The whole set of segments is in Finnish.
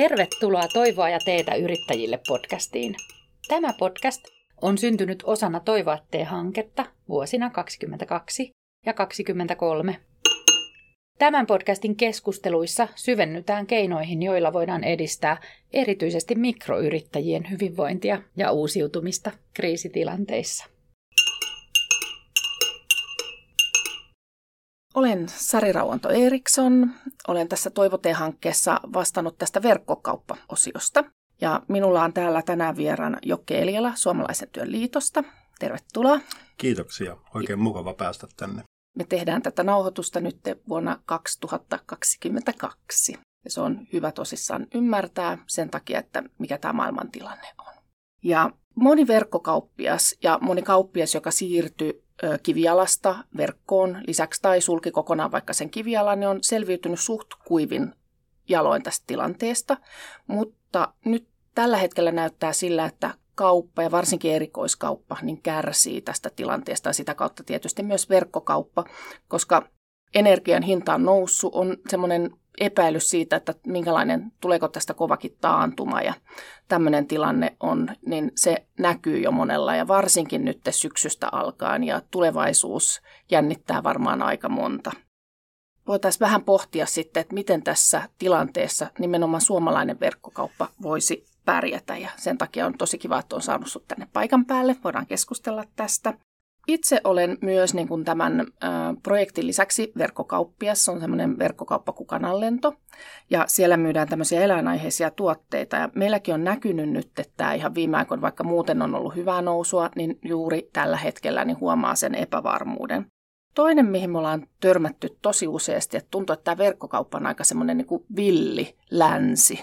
Tervetuloa Toivoa ja teetä yrittäjille podcastiin. Tämä podcast on syntynyt osana Toivoa hanketta vuosina 2022 ja 2023. Tämän podcastin keskusteluissa syvennytään keinoihin, joilla voidaan edistää erityisesti mikroyrittäjien hyvinvointia ja uusiutumista kriisitilanteissa. Olen Sari Rauanto Eriksson. Olen tässä Toivote-hankkeessa vastannut tästä verkkokauppa-osiosta. Ja minulla on täällä tänään vieraana Jokke Eliala Suomalaisen työn liitosta. Tervetuloa. Kiitoksia. Oikein mukava päästä tänne. Me tehdään tätä nauhoitusta nyt vuonna 2022. Ja se on hyvä tosissaan ymmärtää sen takia, että mikä tämä maailmantilanne on. Ja moni verkkokauppias ja moni kauppias, joka siirtyi kivialasta verkkoon lisäksi tai sulki kokonaan vaikka sen kivialan, niin on selviytynyt suht kuivin jaloin tästä tilanteesta. Mutta nyt tällä hetkellä näyttää sillä, että kauppa ja varsinkin erikoiskauppa niin kärsii tästä tilanteesta ja sitä kautta tietysti myös verkkokauppa, koska energian hinta on noussut, on semmoinen epäilys siitä, että minkälainen, tuleeko tästä kovakin taantuma ja tämmöinen tilanne on, niin se näkyy jo monella ja varsinkin nyt syksystä alkaen ja tulevaisuus jännittää varmaan aika monta. Voitaisiin vähän pohtia sitten, että miten tässä tilanteessa nimenomaan suomalainen verkkokauppa voisi pärjätä ja sen takia on tosi kiva, että on saanut sinut tänne paikan päälle. Voidaan keskustella tästä. Itse olen myös niin kuin tämän ä, projektin lisäksi verkkokauppias. Se on semmoinen verkkokauppakukananlento. Ja siellä myydään tämmöisiä eläinaiheisia tuotteita. Ja meilläkin on näkynyt nyt, että ihan viime aikoina, vaikka muuten on ollut hyvää nousua, niin juuri tällä hetkellä niin huomaa sen epävarmuuden. Toinen, mihin me ollaan törmätty tosi useasti, että tuntuu, että tämä verkkokauppa on aika semmoinen niin villi länsi.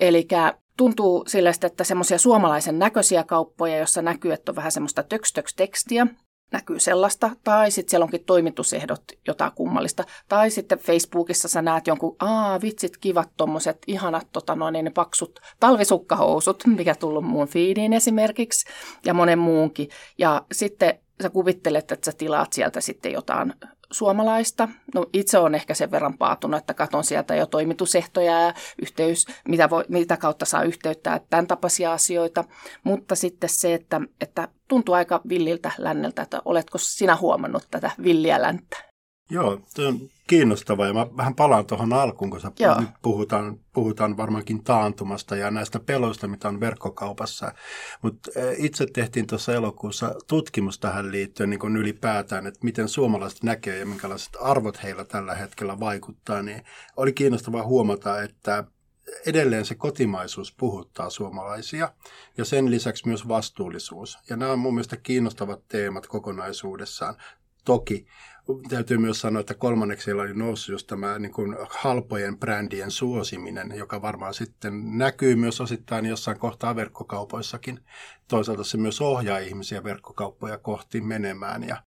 Eli tuntuu sille, että semmoisia suomalaisen näköisiä kauppoja, jossa näkyy, että on vähän semmoista töks-töks-tekstiä, näkyy sellaista, tai sitten siellä onkin toimitusehdot jotain kummallista, tai sitten Facebookissa sä näet jonkun, aa vitsit, kivat tommoset ihanat tota noin, ne paksut talvisukkahousut, mikä tullut muun feediin esimerkiksi, ja monen muunkin, ja sitten sä kuvittelet, että sä tilaat sieltä sitten jotain suomalaista. No itse on ehkä sen verran paatunut, että katon sieltä jo toimitusehtoja ja yhteys, mitä, voi, mitä kautta saa yhteyttää, tämän tapaisia asioita. Mutta sitten se, että, että tuntuu aika villiltä länneltä, että oletko sinä huomannut tätä villiä länttä? Joo, se on kiinnostavaa ja mä vähän palaan tuohon alkuun, kun nyt puhutaan, puhutaan varmaankin taantumasta ja näistä peloista, mitä on verkkokaupassa. Mutta itse tehtiin tuossa elokuussa tutkimus tähän liittyen niin kuin ylipäätään, että miten suomalaiset näkee ja minkälaiset arvot heillä tällä hetkellä vaikuttaa. Niin oli kiinnostavaa huomata, että edelleen se kotimaisuus puhuttaa suomalaisia ja sen lisäksi myös vastuullisuus. Ja nämä on mun mielestä kiinnostavat teemat kokonaisuudessaan. Toki täytyy myös sanoa, että kolmanneksi siellä oli noussut just tämä niin kuin halpojen brändien suosiminen, joka varmaan sitten näkyy myös osittain jossain kohtaa verkkokaupoissakin. Toisaalta se myös ohjaa ihmisiä verkkokauppoja kohti menemään ja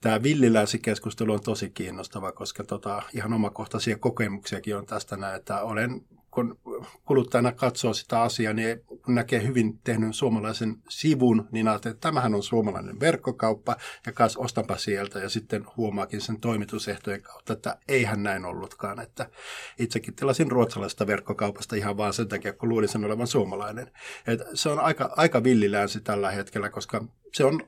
Tämä villiläisikeskustelu on tosi kiinnostava, koska tota, ihan omakohtaisia kokemuksiakin on tästä näin, että olen kun kuluttajana katsoo sitä asiaa, niin kun näkee hyvin tehnyt suomalaisen sivun, niin ajattelee, että tämähän on suomalainen verkkokauppa, ja kas ostanpa sieltä, ja sitten huomaakin sen toimitusehtojen kautta, että eihän näin ollutkaan, että itsekin tilasin ruotsalaisesta verkkokaupasta ihan vaan sen takia, kun luulin sen olevan suomalainen. Et se on aika, aika villilänsi tällä hetkellä, koska se on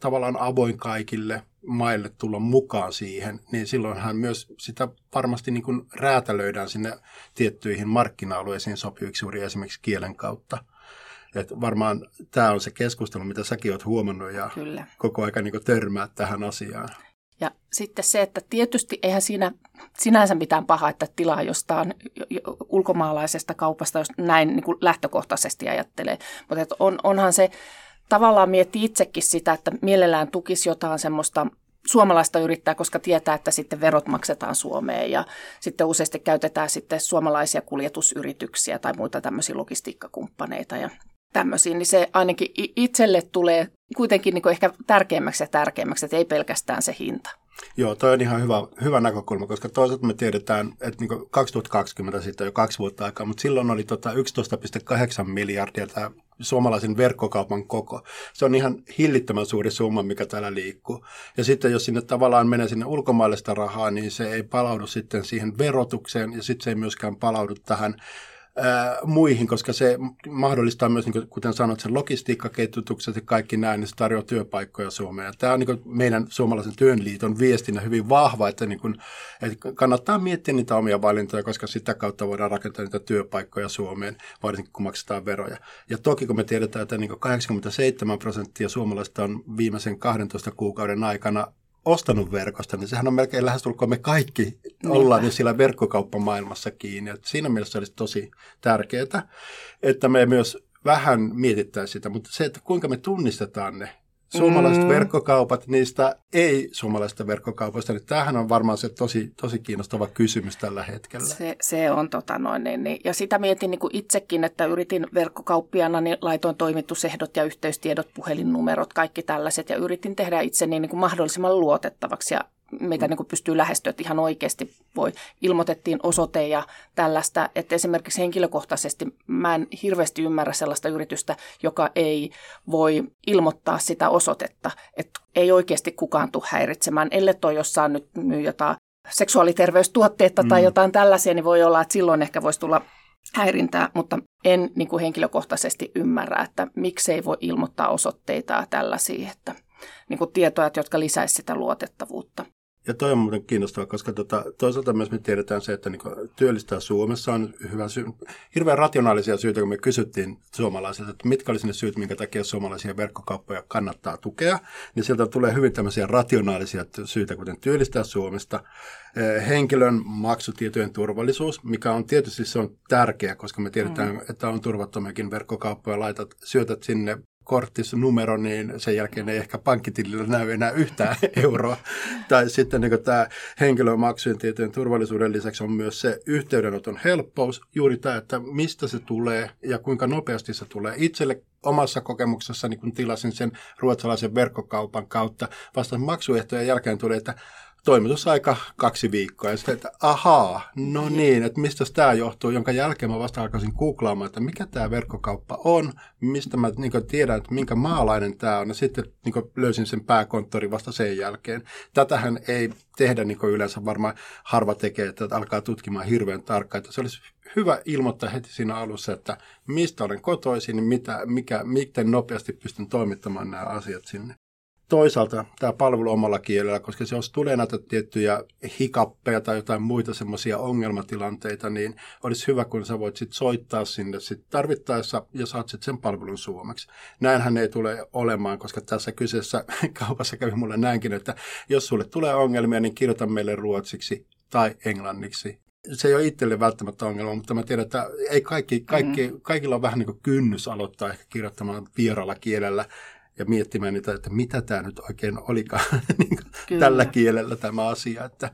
tavallaan avoin kaikille maille tulla mukaan siihen, niin silloinhan myös sitä varmasti niin kuin räätälöidään sinne tiettyihin markkina-alueisiin sopiviksi juuri esimerkiksi kielen kautta. Et varmaan tämä on se keskustelu, mitä säkin olet huomannut ja Kyllä. koko ajan niin törmää tähän asiaan. Ja sitten se, että tietysti eihän siinä sinänsä mitään pahaa, että tilaa jostain ulkomaalaisesta kaupasta, jos näin niin kuin lähtökohtaisesti ajattelee. Mutta on, onhan se tavallaan mietti itsekin sitä, että mielellään tukisi jotain semmoista suomalaista yrittää, koska tietää, että sitten verot maksetaan Suomeen ja sitten useasti käytetään sitten suomalaisia kuljetusyrityksiä tai muita tämmöisiä logistiikkakumppaneita ja tämmöisiä, niin se ainakin itselle tulee kuitenkin niin ehkä tärkeämmäksi ja tärkeämmäksi, että ei pelkästään se hinta. Joo, toi on ihan hyvä, hyvä näkökulma, koska toisaalta me tiedetään, että niin 2020 sitten jo kaksi vuotta aikaa, mutta silloin oli tota 11,8 miljardia tämä suomalaisen verkkokaupan koko. Se on ihan hillittömän suuri summa, mikä täällä liikkuu. Ja sitten jos sinne tavallaan menee sinne ulkomaillista rahaa, niin se ei palaudu sitten siihen verotukseen ja sitten se ei myöskään palaudu tähän muihin, koska se mahdollistaa myös, niin kuten sanoit, sen logistiikkaketjutukset ja kaikki näin, niin se tarjoaa työpaikkoja Suomeen. Ja tämä on niin meidän suomalaisen työnliiton viestinä hyvin vahva, että, niin kuin, että kannattaa miettiä niitä omia valintoja, koska sitä kautta voidaan rakentaa niitä työpaikkoja Suomeen, varsinkin kun maksetaan veroja. Ja toki kun me tiedetään, että niin 87 prosenttia suomalaisista on viimeisen 12 kuukauden aikana ostanut verkosta, niin sehän on melkein lähestulkoon me kaikki Niinpä. ollaan nyt siellä verkkokauppamaailmassa kiinni. Et siinä mielessä olisi tosi tärkeää, että me myös vähän mietittäisiin sitä, mutta se, että kuinka me tunnistetaan ne suomalaiset mm. verkkokaupat niistä ei-suomalaisista verkkokaupoista, niin tämähän on varmaan se tosi, tosi kiinnostava kysymys tällä hetkellä. Se, se on tota noin, niin, niin. ja sitä mietin niin kuin itsekin, että yritin verkkokauppiana, niin laitoin toimitusehdot ja yhteystiedot, puhelinnumerot, kaikki tällaiset, ja yritin tehdä itse niin, niin kuin mahdollisimman luotettavaksi, ja meitä niin kuin pystyy lähestyä, että ihan oikeasti voi. Ilmoitettiin osoite ja tällaista, että esimerkiksi henkilökohtaisesti mä en hirveästi ymmärrä sellaista yritystä, joka ei voi ilmoittaa sitä osoitetta, että ei oikeasti kukaan tule häiritsemään, ellei toi jossain nyt myy jotain seksuaaliterveystuotteita mm. tai jotain tällaisia, niin voi olla, että silloin ehkä voisi tulla häirintää, mutta en niin kuin henkilökohtaisesti ymmärrä, että miksei voi ilmoittaa osoitteita ja tällaisia, että niin kuin tietoja, jotka lisäisivät sitä luotettavuutta. Ja toi on muuten kiinnostavaa, koska tota, toisaalta myös me tiedetään se, että niin työllistää Suomessa on hyvä syy, hirveän rationaalisia syitä, kun me kysyttiin suomalaisilta, että mitkä olisivat ne syyt, minkä takia suomalaisia verkkokauppoja kannattaa tukea, niin sieltä tulee hyvin tämmöisiä rationaalisia syitä, kuten työllistää Suomesta, henkilön maksutietojen turvallisuus, mikä on tietysti se on tärkeä, koska me tiedetään, mm. että on turvattomiakin verkkokauppoja, laitat, syötät sinne numero, niin sen jälkeen ei ehkä pankkitilillä näy enää yhtään euroa. tai sitten niin tämä henkilömaksujen tietojen turvallisuuden lisäksi on myös se yhteydenoton helppous, juuri tämä, että mistä se tulee ja kuinka nopeasti se tulee. Itselle omassa kokemuksessani, kun tilasin sen ruotsalaisen verkkokaupan kautta, vasta maksuehtojen jälkeen tuli, että toimitusaika kaksi viikkoa. Ja sitten, että ahaa, no niin, että mistä tämä johtuu, jonka jälkeen mä vasta alkaisin googlaamaan, että mikä tämä verkkokauppa on, mistä mä niin tiedän, että minkä maalainen tämä on, ja sitten niin löysin sen pääkonttori vasta sen jälkeen. Tätähän ei tehdä niin yleensä, varmaan harva tekee, että alkaa tutkimaan hirveän tarkkaan, että se olisi hyvä ilmoittaa heti siinä alussa, että mistä olen kotoisin, mitä, mikä, miten nopeasti pystyn toimittamaan nämä asiat sinne toisaalta tämä palvelu omalla kielellä, koska se jos tulee näitä tiettyjä hikappeja tai jotain muita semmoisia ongelmatilanteita, niin olisi hyvä, kun sä voit sit soittaa sinne sit tarvittaessa ja saat sitten sen palvelun suomeksi. Näinhän ei tule olemaan, koska tässä kyseessä kaupassa kävi mulle näinkin, että jos sulle tulee ongelmia, niin kirjoita meille ruotsiksi tai englanniksi se ei ole itselle välttämättä ongelma, mutta mä tiedän, että ei kaikki, kaikki, mm-hmm. kaikilla on vähän niin kuin kynnys aloittaa ehkä kirjoittamaan vieralla kielellä ja miettimään niitä, että mitä tämä nyt oikein olikaan niin tällä kielellä tämä asia. Että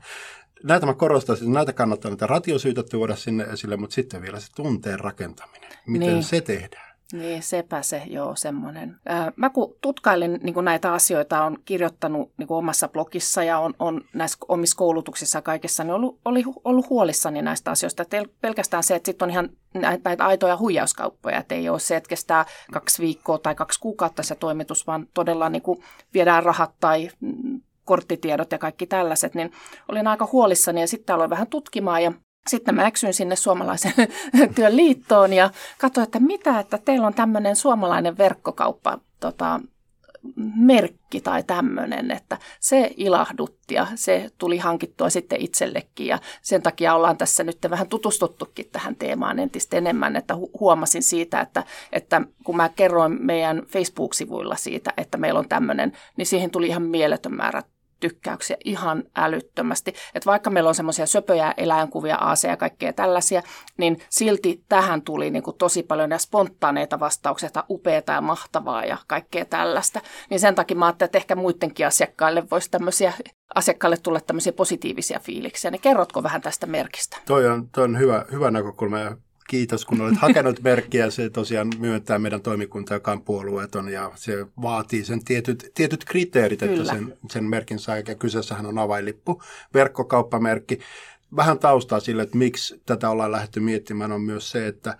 näitä mä korostaisin, että näitä kannattaa näitä ratiosyitä tuoda sinne esille, mutta sitten vielä se tunteen rakentaminen. Miten niin. se tehdään? Niin, sepä se, joo, semmoinen. Mä kun tutkailin niin kun näitä asioita, on kirjoittanut niin kun omassa blogissa ja on, on näissä omissa koulutuksissa kaikessa, niin ollut, oli ollut huolissani näistä asioista. Et pelkästään se, että sitten on ihan näitä, aitoja huijauskauppoja, että ei ole se, että kestää kaksi viikkoa tai kaksi kuukautta se toimitus, vaan todella niin kuin viedään rahat tai mm, korttitiedot ja kaikki tällaiset, niin olin aika huolissani ja sitten aloin vähän tutkimaan ja sitten mä eksyin sinne suomalaisen työn liittoon ja katsoin, että mitä, että teillä on tämmöinen suomalainen verkkokauppa tota, merkki tai tämmöinen, että se ilahdutti ja se tuli hankittua sitten itsellekin ja sen takia ollaan tässä nyt vähän tutustuttukin tähän teemaan entistä enemmän, että huomasin siitä, että, että kun mä kerroin meidän Facebook-sivuilla siitä, että meillä on tämmöinen, niin siihen tuli ihan mieletön määrä tykkäyksiä ihan älyttömästi. Että vaikka meillä on semmoisia söpöjä eläinkuvia, aaseja ja kaikkea tällaisia, niin silti tähän tuli niin kuin tosi paljon ja spontaaneita vastauksia, että upeata ja mahtavaa ja kaikkea tällaista. Niin sen takia mä ajattelin, että ehkä muidenkin asiakkaille voisi tämmöisiä asiakkaille tulla tämmöisiä positiivisia fiiliksiä. Niin kerrotko vähän tästä merkistä? Toi on, toi on hyvä, hyvä näkökulma ja kiitos, kun olet hakenut merkkiä. Se tosiaan myöntää meidän toimikunta, joka on puolueeton ja se vaatii sen tietyt, tietyt kriteerit, Kyllä. että sen, sen merkin saa. Ja kyseessähän on avainlippu, verkkokauppamerkki. Vähän taustaa sille, että miksi tätä ollaan lähdetty miettimään, on myös se, että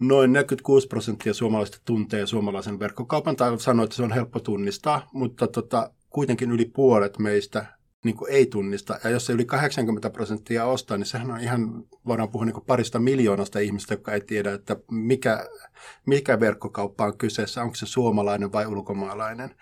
noin 46 prosenttia suomalaisista tuntee suomalaisen verkkokaupan, tai sanoo, että se on helppo tunnistaa, mutta tota, kuitenkin yli puolet meistä niin kuin ei tunnista. Ja jos se yli 80 prosenttia ostaa, niin sehän on ihan, voidaan puhua niin kuin parista miljoonasta ihmistä, jotka ei tiedä, että mikä, mikä verkkokauppa on kyseessä, onko se suomalainen vai ulkomaalainen.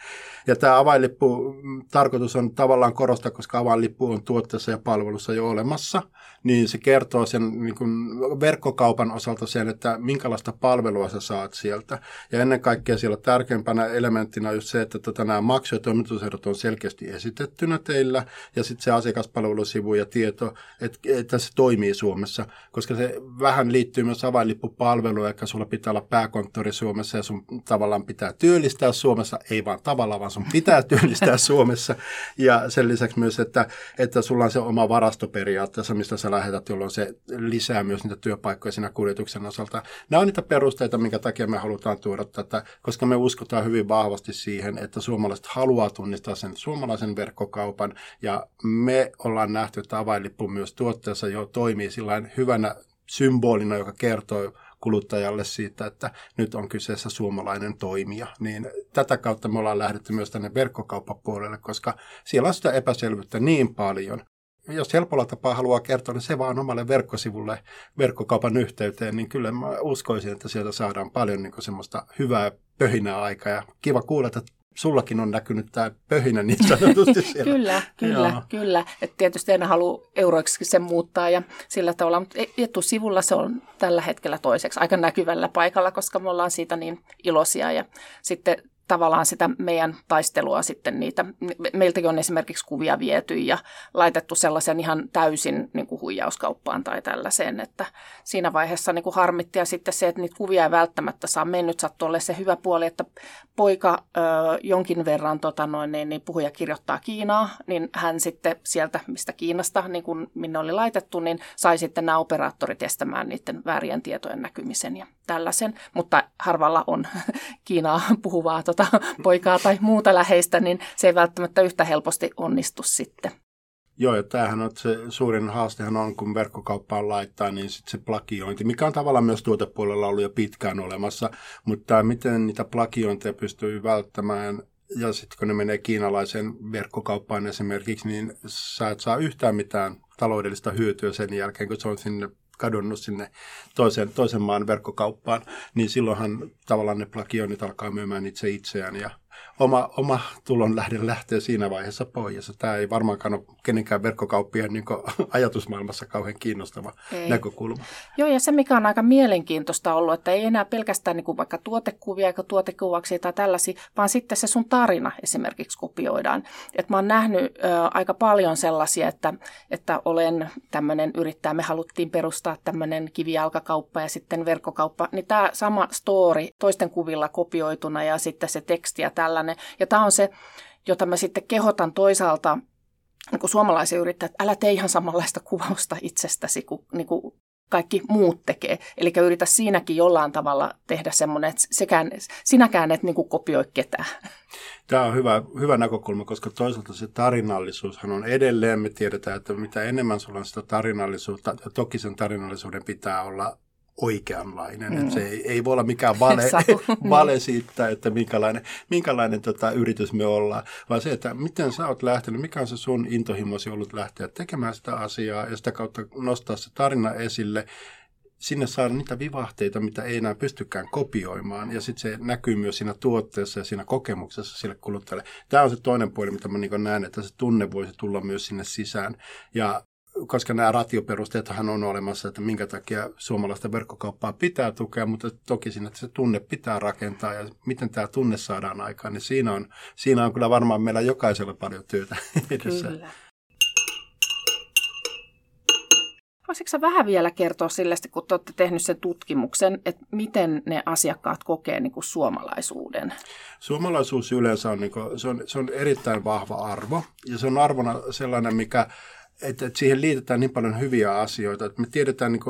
Ja tämä avainlippu tarkoitus on tavallaan korostaa, koska avainlippu on tuotteessa ja palvelussa jo olemassa, niin se kertoo sen niin kuin verkkokaupan osalta sen, että minkälaista palvelua sä saat sieltä. Ja ennen kaikkea siellä tärkeimpänä elementtinä on just se, että tota, nämä maksu- ja toimitusehdot on selkeästi esitettynä teillä, ja sitten se asiakaspalvelusivu ja tieto, että, että se toimii Suomessa, koska se vähän liittyy myös avainlippupalveluun, että sulla pitää olla pääkonttori Suomessa ja sun tavallaan pitää työllistää Suomessa, ei vaan tavallaan, vaan sun pitää työllistää Suomessa. Ja sen lisäksi myös, että, että sulla on se oma varasto periaatteessa, mistä sä lähetät, jolloin se lisää myös niitä työpaikkoja siinä kuljetuksen osalta. Nämä on niitä perusteita, minkä takia me halutaan tuoda tätä, koska me uskotaan hyvin vahvasti siihen, että suomalaiset haluaa tunnistaa sen suomalaisen verkkokaupan ja me ollaan nähty, että avainlippu myös tuotteessa jo toimii sillä hyvänä symbolina, joka kertoo kuluttajalle siitä, että nyt on kyseessä suomalainen toimija. Niin tätä kautta me ollaan lähdetty myös tänne verkkokauppapuolelle, koska siellä on sitä epäselvyyttä niin paljon. Jos helpolla tapaa haluaa kertoa, niin se vaan omalle verkkosivulle verkkokaupan yhteyteen, niin kyllä mä uskoisin, että sieltä saadaan paljon niin semmoista hyvää pöhinää aikaa. Ja kiva kuulla, että sullakin on näkynyt tämä pöhinä niin sanotusti siellä. kyllä, kyllä, Joo. kyllä. Et tietysti en halua euroiksi sen muuttaa ja sillä tavalla, mutta e- etusivulla se on tällä hetkellä toiseksi aika näkyvällä paikalla, koska me ollaan siitä niin iloisia ja sitten tavallaan sitä meidän taistelua sitten niitä. Meiltäkin on esimerkiksi kuvia viety ja laitettu sellaisen ihan täysin niin kuin huijauskauppaan tai tällaiseen, että siinä vaiheessa niin kuin harmitti ja sitten se, että niitä kuvia ei välttämättä saa mennyt sattua ole se hyvä puoli, että poika ö, jonkin verran tota noin, niin, niin puhuja kirjoittaa Kiinaa, niin hän sitten sieltä, mistä Kiinasta, niin kuin minne oli laitettu, niin sai sitten nämä operaattorit estämään niiden väärien tietojen näkymisen ja tällaisen, mutta harvalla on Kiinaa puhuvaa tota, poikaa tai muuta läheistä, niin se ei välttämättä yhtä helposti onnistu sitten. Joo, ja tämähän on se suurin haastehan on, kun verkkokauppaan laittaa, niin sitten se plagiointi, mikä on tavallaan myös tuotepuolella ollut jo pitkään olemassa, mutta miten niitä plagiointeja pystyy välttämään, ja sitten kun ne menee kiinalaiseen verkkokauppaan esimerkiksi, niin sä et saa yhtään mitään taloudellista hyötyä sen jälkeen, kun se on sinne kadonnut sinne toisen, toisen maan verkkokauppaan, niin silloinhan tavallaan ne plagioinnit alkaa myymään itse itseään ja oma, oma tulon lähde lähtee siinä vaiheessa pois. Tämä ei varmaankaan ole kenenkään verkkokauppien niin ajatusmaailmassa kauhean kiinnostava ei. näkökulma. Joo, ja se mikä on aika mielenkiintoista ollut, että ei enää pelkästään niin kuin vaikka tuotekuvia eikä tuotekuvaksi tai tällaisia, vaan sitten se sun tarina esimerkiksi kopioidaan. Et mä oon nähnyt ö, aika paljon sellaisia, että, että olen tämmöinen yrittäjä, me haluttiin perustaa tämmöinen kivijalkakauppa ja sitten verkkokauppa, niin tämä sama story toisten kuvilla kopioituna ja sitten se teksti ja tällainen. Ja tämä on se, jota mä sitten kehotan toisaalta niin kuin suomalaisia yrittäjiä, että älä tee ihan samanlaista kuvausta itsestäsi kuin, niin kuin kaikki muut tekee. Eli yritä siinäkin jollain tavalla tehdä semmoinen, että sekään, sinäkään et niin kuin kopioi ketään. Tämä on hyvä, hyvä näkökulma, koska toisaalta se tarinallisuushan on edelleen, me tiedetään, että mitä enemmän sulla on sitä tarinallisuutta, ja toki sen tarinallisuuden pitää olla oikeanlainen. Mm. se ei, ei voi olla mikään vale, vale siitä, että minkälainen, minkälainen tota, yritys me ollaan, vaan se, että miten sä oot lähtenyt, mikä on se sun intohimosi ollut lähteä tekemään sitä asiaa ja sitä kautta nostaa se tarina esille sinne saada niitä vivahteita, mitä ei enää pystykään kopioimaan. Ja sitten se näkyy myös siinä tuotteessa ja siinä kokemuksessa sille kuluttajalle. Tämä on se toinen puoli, mitä mä niin näen, että se tunne voisi tulla myös sinne sisään. Ja koska nämä ratioperusteethan on olemassa, että minkä takia suomalaista verkkokauppaa pitää tukea, mutta toki siinä, että se tunne pitää rakentaa ja miten tämä tunne saadaan aikaan, niin siinä on, siinä on kyllä varmaan meillä jokaisella paljon työtä edessä. Kyllä. Voisitko vähän vielä kertoa sille, kun te olette tehnyt sen tutkimuksen, että miten ne asiakkaat kokee niin kuin suomalaisuuden? Suomalaisuus yleensä on, niin kuin, se on, se on erittäin vahva arvo ja se on arvona sellainen, mikä että, siihen liitetään niin paljon hyviä asioita. Että me tiedetään niin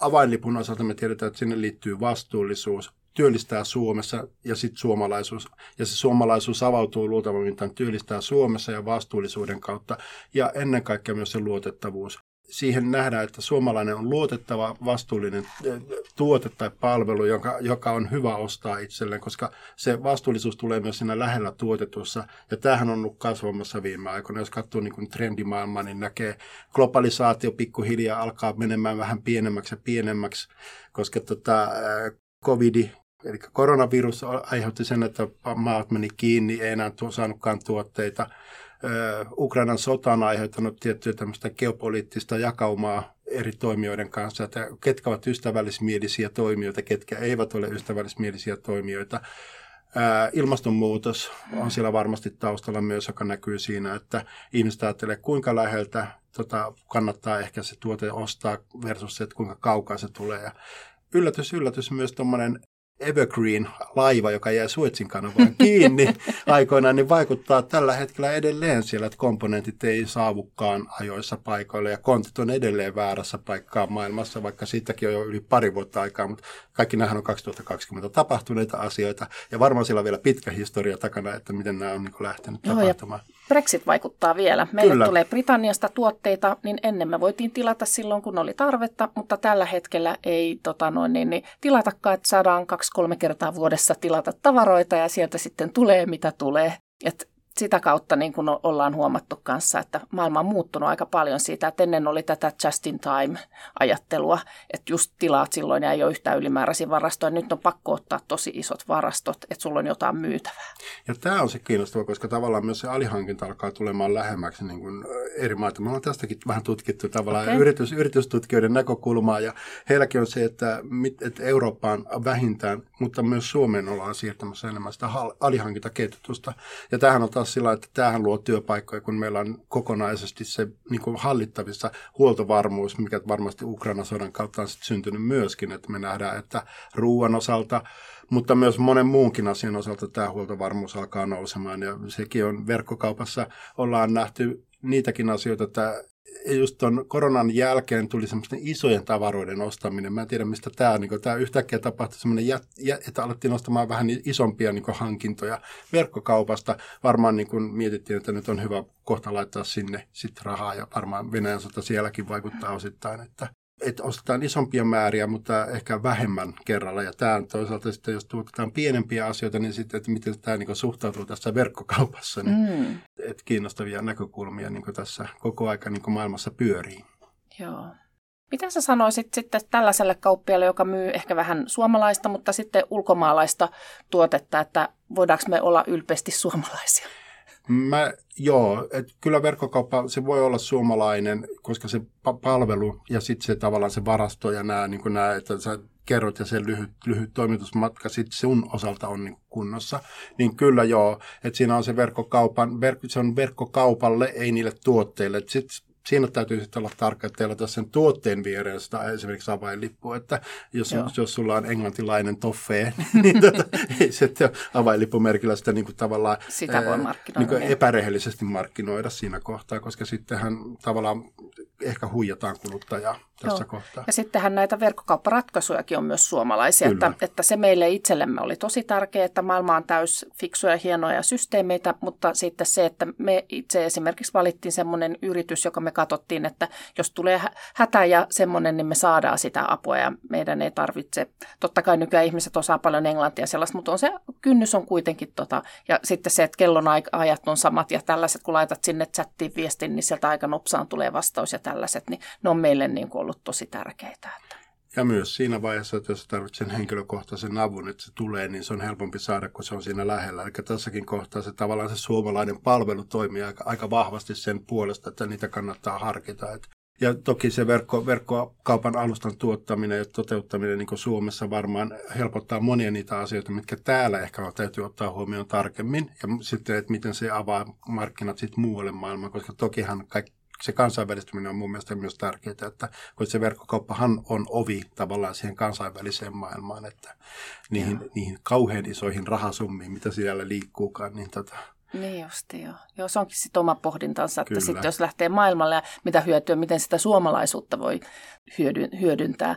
avainlipun osalta, me tiedetään, että sinne liittyy vastuullisuus, työllistää Suomessa ja sitten suomalaisuus. Ja se suomalaisuus avautuu luultavasti työllistää Suomessa ja vastuullisuuden kautta ja ennen kaikkea myös se luotettavuus. Siihen nähdään, että suomalainen on luotettava, vastuullinen tuote tai palvelu, joka, joka on hyvä ostaa itselleen, koska se vastuullisuus tulee myös siinä lähellä tuotetussa. Ja tämähän on ollut kasvamassa viime aikoina. Jos katsoo niin kuin trendimaailmaa, niin näkee globalisaatio pikkuhiljaa alkaa menemään vähän pienemmäksi ja pienemmäksi, koska tota, covidi Eli koronavirus aiheutti sen, että maat meni kiinni, ei enää saanutkaan tuotteita. Ukrainan sota on aiheuttanut tiettyä tämmöistä geopoliittista jakaumaa eri toimijoiden kanssa, että ketkä ovat ystävällismielisiä toimijoita, ketkä eivät ole ystävällismielisiä toimijoita. Ilmastonmuutos on siellä varmasti taustalla myös, joka näkyy siinä, että ihmiset ajattelee, kuinka läheltä tota, kannattaa ehkä se tuote ostaa versus se, että kuinka kaukaa se tulee. Ja yllätys, yllätys myös tuommoinen Evergreen-laiva, joka jäi Suetsin kanavaan kiinni aikoinaan, niin vaikuttaa tällä hetkellä edelleen siellä, että komponentit ei saavukaan ajoissa paikoille ja kontit on edelleen väärässä paikkaa maailmassa, vaikka siitäkin on jo yli pari vuotta aikaa, mutta kaikki nämähän on 2020 tapahtuneita asioita ja varmaan siellä on vielä pitkä historia takana, että miten nämä on niin lähtenyt Joo, tapahtumaan. Brexit vaikuttaa vielä. Meille Kyllä. tulee Britanniasta tuotteita, niin ennen me voitiin tilata silloin, kun oli tarvetta, mutta tällä hetkellä ei tota noin, niin, niin tilatakaan, että saadaan kaksi-kolme kertaa vuodessa tilata tavaroita ja sieltä sitten tulee mitä tulee. Et sitä kautta niin kuin ollaan huomattu kanssa, että maailma on muuttunut aika paljon siitä, että ennen oli tätä just in time ajattelua, että just tilaat silloin ja ei ole yhtään ylimääräisiä varastoja. Nyt on pakko ottaa tosi isot varastot, että sulla on jotain myytävää. Ja tämä on se kiinnostava, koska tavallaan myös se alihankinta alkaa tulemaan lähemmäksi niin kuin eri maita. Me ollaan tästäkin vähän tutkittu tavallaan okay. yritys, yritystutkijoiden näkökulmaa ja heilläkin on se, että, että Eurooppaan vähintään, mutta myös Suomeen ollaan siirtämässä enemmän sitä alihankintaketjutusta. Ja tämähän on taas sillä että tämähän luo työpaikkoja, kun meillä on kokonaisesti se niin kuin hallittavissa huoltovarmuus, mikä varmasti Ukraina sodan kautta on syntynyt myöskin, että me nähdään, että ruoan osalta, mutta myös monen muunkin asian osalta tämä huoltovarmuus alkaa nousemaan. Ja sekin on verkkokaupassa ollaan nähty niitäkin asioita, että just tuon koronan jälkeen tuli semmoisten isojen tavaroiden ostaminen. Mä en tiedä, mistä tämä, niin tämä yhtäkkiä tapahtui semmoinen, että alettiin ostamaan vähän isompia niin hankintoja verkkokaupasta. Varmaan niin kuin mietittiin, että nyt on hyvä kohta laittaa sinne sit rahaa ja varmaan Venäjän sota sielläkin vaikuttaa osittain, että että ostetaan isompia määriä, mutta ehkä vähemmän kerralla. Ja tämä toisaalta sitten, jos tuotetaan pienempiä asioita, niin sitten, että miten tämä niin suhtautuu tässä verkkokaupassa, niin mm. että kiinnostavia näkökulmia niin tässä koko aika niin maailmassa pyörii. Joo. Mitä sä sanoisit sitten tällaiselle kauppialle, joka myy ehkä vähän suomalaista, mutta sitten ulkomaalaista tuotetta, että voidaanko me olla ylpeästi suomalaisia? Mä, joo, että kyllä verkkokauppa, se voi olla suomalainen, koska se pa- palvelu ja sitten se tavallaan se varasto ja nämä, niin että sä kerrot ja se lyhyt, lyhyt toimitusmatka sitten sun osalta on niin kunnossa, niin kyllä joo, että siinä on se verkkokaupan, verk, se on verkkokaupalle, ei niille tuotteille. Sitten siinä täytyy sitten olla tarkka, että teillä sen tuotteen vierestä esimerkiksi avainlippu, että jos, jos sulla on englantilainen toffee, niin tota, ei se avainlippumerkillä sitä niin kuin tavallaan sitä voi markkinoida, niin. kuin epärehellisesti markkinoida siinä kohtaa, koska sittenhän tavallaan ehkä huijataan kuluttajaa tässä Joo. kohtaa. Ja sittenhän näitä verkkokaupparatkaisujakin on myös suomalaisia, että, että se meille itsellemme oli tosi tärkeää, että maailma on täys fiksuja hienoja systeemeitä, mutta sitten se, että me itse esimerkiksi valittiin semmoinen yritys, joka me katsottiin, että jos tulee hätä ja semmoinen, niin me saadaan sitä apua ja meidän ei tarvitse. Totta kai nykyään ihmiset osaa paljon englantia sellaista, mutta on se kynnys on kuitenkin tota. Ja sitten se, että kellon ajat on samat ja tällaiset, kun laitat sinne chattiin viestin, niin sieltä aika nopsaan tulee vastaus ja tällaiset, niin ne on meille niin kuin ollut tosi tärkeitä. Ja myös siinä vaiheessa, että jos tarvitset sen henkilökohtaisen avun, että se tulee, niin se on helpompi saada, kun se on siinä lähellä. Eli tässäkin kohtaa se tavallaan se suomalainen palvelu toimii aika, aika vahvasti sen puolesta, että niitä kannattaa harkita. Et ja toki se verkko, verkkokaupan alustan tuottaminen ja toteuttaminen niin Suomessa varmaan helpottaa monia niitä asioita, mitkä täällä ehkä täytyy ottaa huomioon tarkemmin. Ja sitten, että miten se avaa markkinat sitten muualle maailmaan, koska tokihan kaikki se kansainvälistyminen on mun mielestä myös tärkeää, että kun se verkkokauppahan on ovi tavallaan siihen kansainväliseen maailmaan, että niihin, niihin kauhean isoihin rahasummiin, mitä siellä liikkuukaan, niin tota, niin justi joo. joo. se onkin sitten oma pohdintansa, että sitten jos lähtee maailmalle ja mitä hyötyä, miten sitä suomalaisuutta voi hyödyntää.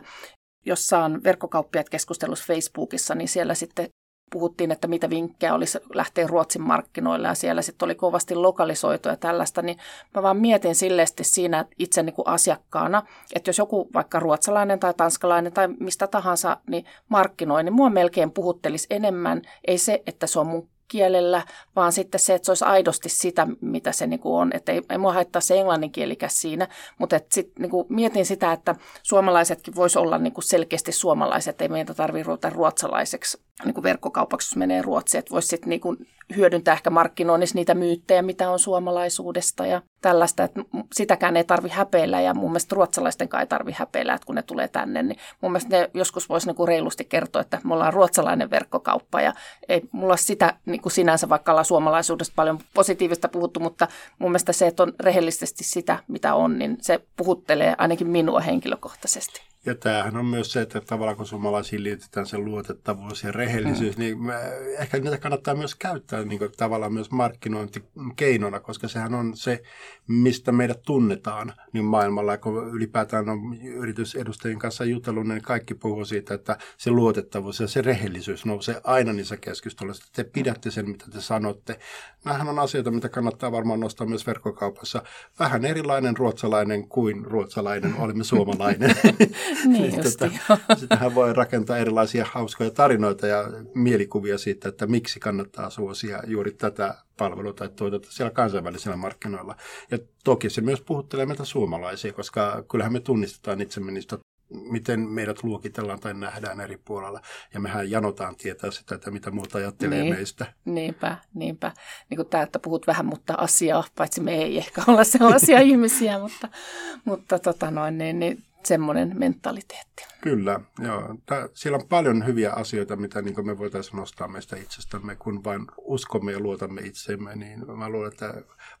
Jos saan verkkokauppiat keskustelussa Facebookissa, niin siellä sitten puhuttiin, että mitä vinkkejä olisi lähteä Ruotsin markkinoille ja siellä sitten oli kovasti lokalisoitu ja tällaista, niin mä vaan mietin silleesti siinä itse niin kuin asiakkaana, että jos joku vaikka ruotsalainen tai tanskalainen tai mistä tahansa niin markkinoi, niin mua melkein puhuttelisi enemmän, ei se, että se on mun kielellä, vaan sitten se, että se olisi aidosti sitä, mitä se niin kuin on. Että ei, ei mua haittaa se englanninkielikäs siinä, mutta et sit, niin kuin mietin sitä, että suomalaisetkin voisi olla niin kuin selkeästi suomalaiset, ei meitä tarvitse ruveta ruotsalaiseksi niin kuin verkkokaupaksi, jos menee Ruotsiin, että voisi sitten niin kuin hyödyntää ehkä markkinoinnissa niitä myyttejä, mitä on suomalaisuudesta ja tällaista, että sitäkään ei tarvi häpeillä ja mun mielestä ruotsalaisten ei tarvi häpeillä, että kun ne tulee tänne, niin mun mielestä ne joskus voisi niin kuin reilusti kertoa, että me ollaan ruotsalainen verkkokauppa ja ei mulla sitä niin kuin sinänsä, vaikka ollaan suomalaisuudesta paljon positiivista puhuttu, mutta mun mielestä se, että on rehellisesti sitä, mitä on, niin se puhuttelee ainakin minua henkilökohtaisesti. Ja tämähän on myös se, että tavallaan kun suomalaisiin liitetään se luotettavuus ja rehellisyys, mm. niin ehkä niitä kannattaa myös käyttää niin kuin tavallaan myös markkinointikeinona, koska sehän on se, mistä meidät tunnetaan niin maailmalla. Kun ylipäätään on yritysedustajien kanssa jutellut, niin kaikki puhuu siitä, että se luotettavuus ja se rehellisyys nousee aina niissä keskusteluissa. Te pidätte sen, mitä te sanotte. Nämähän on asioita, mitä kannattaa varmaan nostaa myös verkkokaupassa. Vähän erilainen ruotsalainen kuin ruotsalainen, olemme suomalainen. niin niin tota, sitähän voi rakentaa erilaisia hauskoja tarinoita ja mielikuvia siitä, että miksi kannattaa suosia juuri tätä palvelua tai tuotetta siellä kansainvälisillä markkinoilla. Ja toki se myös puhuttelee meitä suomalaisia, koska kyllähän me tunnistetaan itsemme niistä miten meidät luokitellaan tai nähdään eri puolella. Ja mehän janotaan tietää sitä, että mitä muuta ajattelee niin, meistä. Niinpä, niinpä. Niin kuin tämä, että puhut vähän, mutta asiaa, paitsi me ei ehkä olla sellaisia ihmisiä, mutta, mutta tota noin, niin, niin semmoinen mentaliteetti. Kyllä, joo. Tää, siellä on paljon hyviä asioita, mitä niin me voitaisiin nostaa meistä itsestämme, kun vain uskomme ja luotamme itsemme. Niin mä luulen, että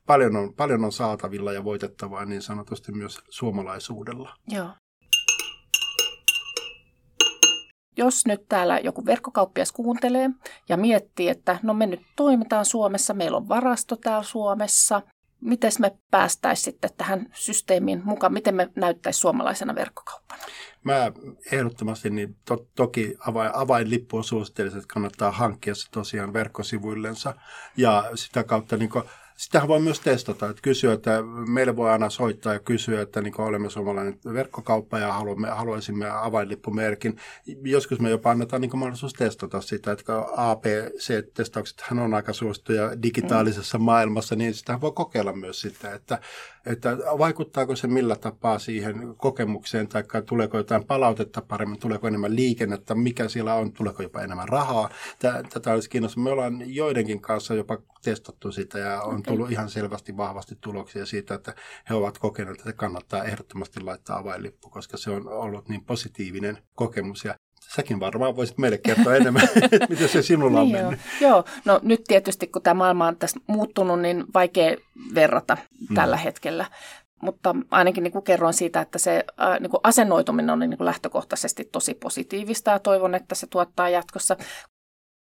paljon on, paljon on saatavilla ja voitettavaa niin sanotusti myös suomalaisuudella. Joo. Jos nyt täällä joku verkkokauppias kuuntelee ja miettii, että no me nyt toimitaan Suomessa, meillä on varasto täällä Suomessa, miten me päästäisiin sitten tähän systeemiin mukaan, miten me näyttäisiin suomalaisena verkkokauppana? Mä ehdottomasti niin to, toki avain, avainlippua suosittelisin, että kannattaa hankkia se tosiaan verkkosivuillensa ja sitä kautta niin Sitähän voi myös testata, että kysyä, että meille voi aina soittaa ja kysyä, että niin olemme suomalainen verkkokauppa ja haluamme, haluaisimme avainlippumerkin. Joskus me jopa annetaan niin mahdollisuus testata sitä, että APC-testaukset on aika suosittuja digitaalisessa mm. maailmassa, niin sitä voi kokeilla myös sitä, että, että vaikuttaako se millä tapaa siihen kokemukseen, tai tuleeko jotain palautetta paremmin, tuleeko enemmän liikennettä, mikä siellä on, tuleeko jopa enemmän rahaa. Tätä olisi kiinnostavaa. Me ollaan joidenkin kanssa jopa testattu sitä ja on okay. Tullut ihan selvästi vahvasti tuloksia siitä, että he ovat kokeneet, että se kannattaa ehdottomasti laittaa avainlippu, koska se on ollut niin positiivinen kokemus ja säkin varmaan voisit meille kertoa enemmän, miten se sinulla on niin mennyt. Joo. joo, no nyt tietysti kun tämä maailma on tässä muuttunut, niin vaikea verrata mm. tällä hetkellä. Mutta ainakin niin kuin kerroin siitä, että se äh, niin kuin asennoituminen on niin kuin lähtökohtaisesti tosi positiivista ja toivon, että se tuottaa jatkossa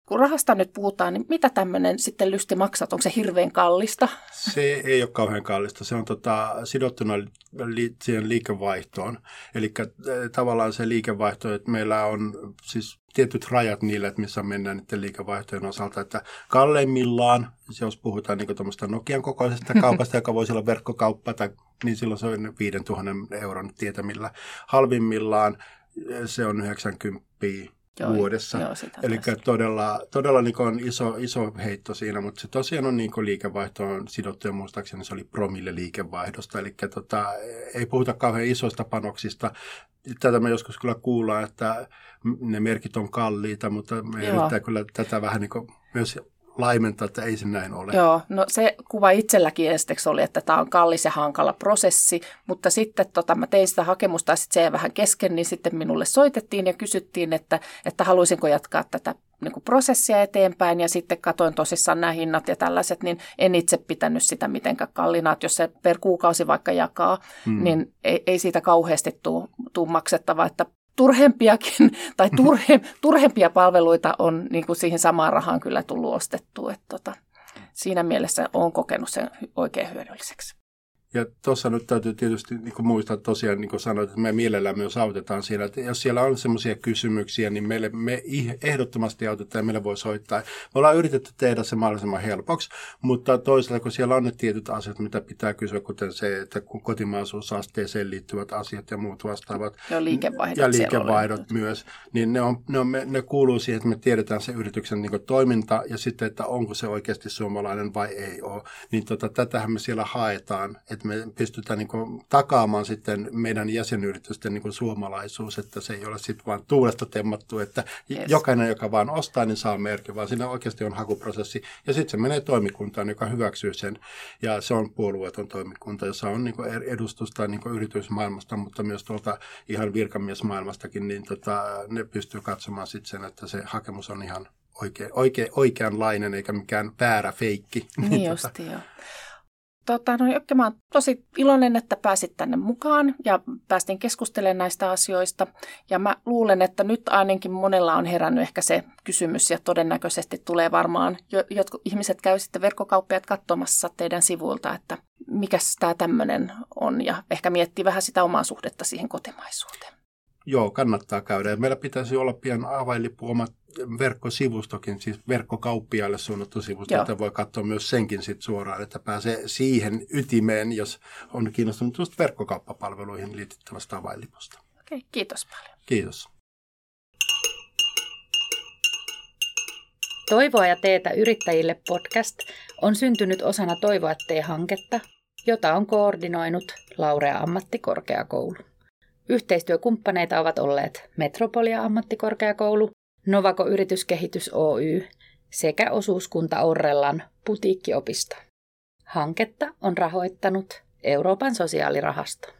kun rahasta nyt puhutaan, niin mitä tämmöinen sitten lysti maksat? Onko se hirveän kallista? Se ei ole kauhean kallista. Se on tota, sidottuna li- siihen liikevaihtoon. Eli äh, tavallaan se liikevaihto, että meillä on siis tietyt rajat niille, että missä mennään niiden liikevaihtojen osalta. Että kalleimmillaan, jos puhutaan niin tuommoista Nokian kokoisesta kaupasta, joka voisi olla verkkokauppa, tai, niin silloin se on 5000 euron tietämillä. Halvimmillaan se on 90 joo, vuodessa. Joo, Eli todella, todella niin on iso, iso heitto siinä, mutta se tosiaan on niin liikevaihto on sidottu ja muistaakseni se oli promille liikevaihdosta. Eli tota, ei puhuta kauhean isoista panoksista. Tätä me joskus kyllä kuullaan, että ne merkit on kalliita, mutta me yrittää kyllä tätä vähän niin myös laimentaa, että ei se näin ole. Joo, no se kuva itselläkin esteksi oli, että tämä on kallis ja hankala prosessi, mutta sitten tota, mä tein sitä hakemusta ja sitten se jäi vähän kesken, niin sitten minulle soitettiin ja kysyttiin, että, että haluaisinko jatkaa tätä niin kuin prosessia eteenpäin ja sitten katoin tosissaan nämä hinnat ja tällaiset, niin en itse pitänyt sitä mitenkään kalliina, että jos se per kuukausi vaikka jakaa, hmm. niin ei, ei siitä kauheasti tule maksettava, että turhempiakin tai turhe, turhempia palveluita on niin kuin siihen samaan rahaan kyllä tullut ostettua. Että tota, siinä mielessä olen kokenut sen oikein hyödylliseksi. Ja tuossa nyt täytyy tietysti niin kuin muistaa tosiaan, niin kuin sanoit, että me mielellään myös autetaan siinä. Että jos siellä on sellaisia kysymyksiä, niin meille, me ehdottomasti autetaan ja meille voi soittaa. Me ollaan yritetty tehdä se mahdollisimman helpoksi, mutta toisaalta kun siellä on ne tietyt asiat, mitä pitää kysyä, kuten se, että kotimaisuusasteeseen liittyvät asiat ja muut vastaavat. Ja liikevaihdot. Ja liikevaihdot myös. Niin ne, on, ne, on, ne kuuluu siihen, että me tiedetään se yrityksen niin toiminta ja sitten, että onko se oikeasti suomalainen vai ei ole. Niin tota, tätähän me siellä haetaan, että me pystytään niin kuin takaamaan sitten meidän jäsenyritysten niin kuin suomalaisuus, että se ei ole sitten vain tuulesta temmattu, että yes. jokainen, joka vaan ostaa, niin saa merkin, vaan siinä oikeasti on hakuprosessi. Ja sitten se menee toimikuntaan, joka hyväksyy sen. Ja se on puolueeton toimikunta, jossa on niin kuin edustusta niin kuin yritysmaailmasta, mutta myös tuolta ihan virkamiesmaailmastakin, niin tota, ne pystyy katsomaan sitten sen, että se hakemus on ihan oikea, oikea, oikeanlainen eikä mikään väärä feikki. Niin justi, joo. Tota, no, Jokke, mä oon tosi iloinen, että pääsit tänne mukaan ja päästiin keskustelemaan näistä asioista. Ja mä luulen, että nyt ainakin monella on herännyt ehkä se kysymys ja todennäköisesti tulee varmaan, jotkut ihmiset käy sitten verkkokauppiat katsomassa teidän sivuilta, että mikä tämä tämmöinen on ja ehkä miettii vähän sitä omaa suhdetta siihen kotimaisuuteen. Joo, kannattaa käydä. meillä pitäisi olla pian avainlippu omat verkkosivustokin, siis verkkokauppiaille suunnattu sivusto, Joo. että voi katsoa myös senkin sit suoraan, että pääsee siihen ytimeen, jos on kiinnostunut just verkkokauppapalveluihin liitettävästä avainlipusta. Okei, kiitos paljon. Kiitos. Toivoa ja teetä yrittäjille podcast on syntynyt osana Toivoa tee-hanketta, jota on koordinoinut Laurea ammattikorkeakoulu. Yhteistyökumppaneita ovat olleet Metropolia ammattikorkeakoulu, Novako Yrityskehitys Oy sekä osuuskunta Orrellan putiikkiopisto. Hanketta on rahoittanut Euroopan sosiaalirahasto.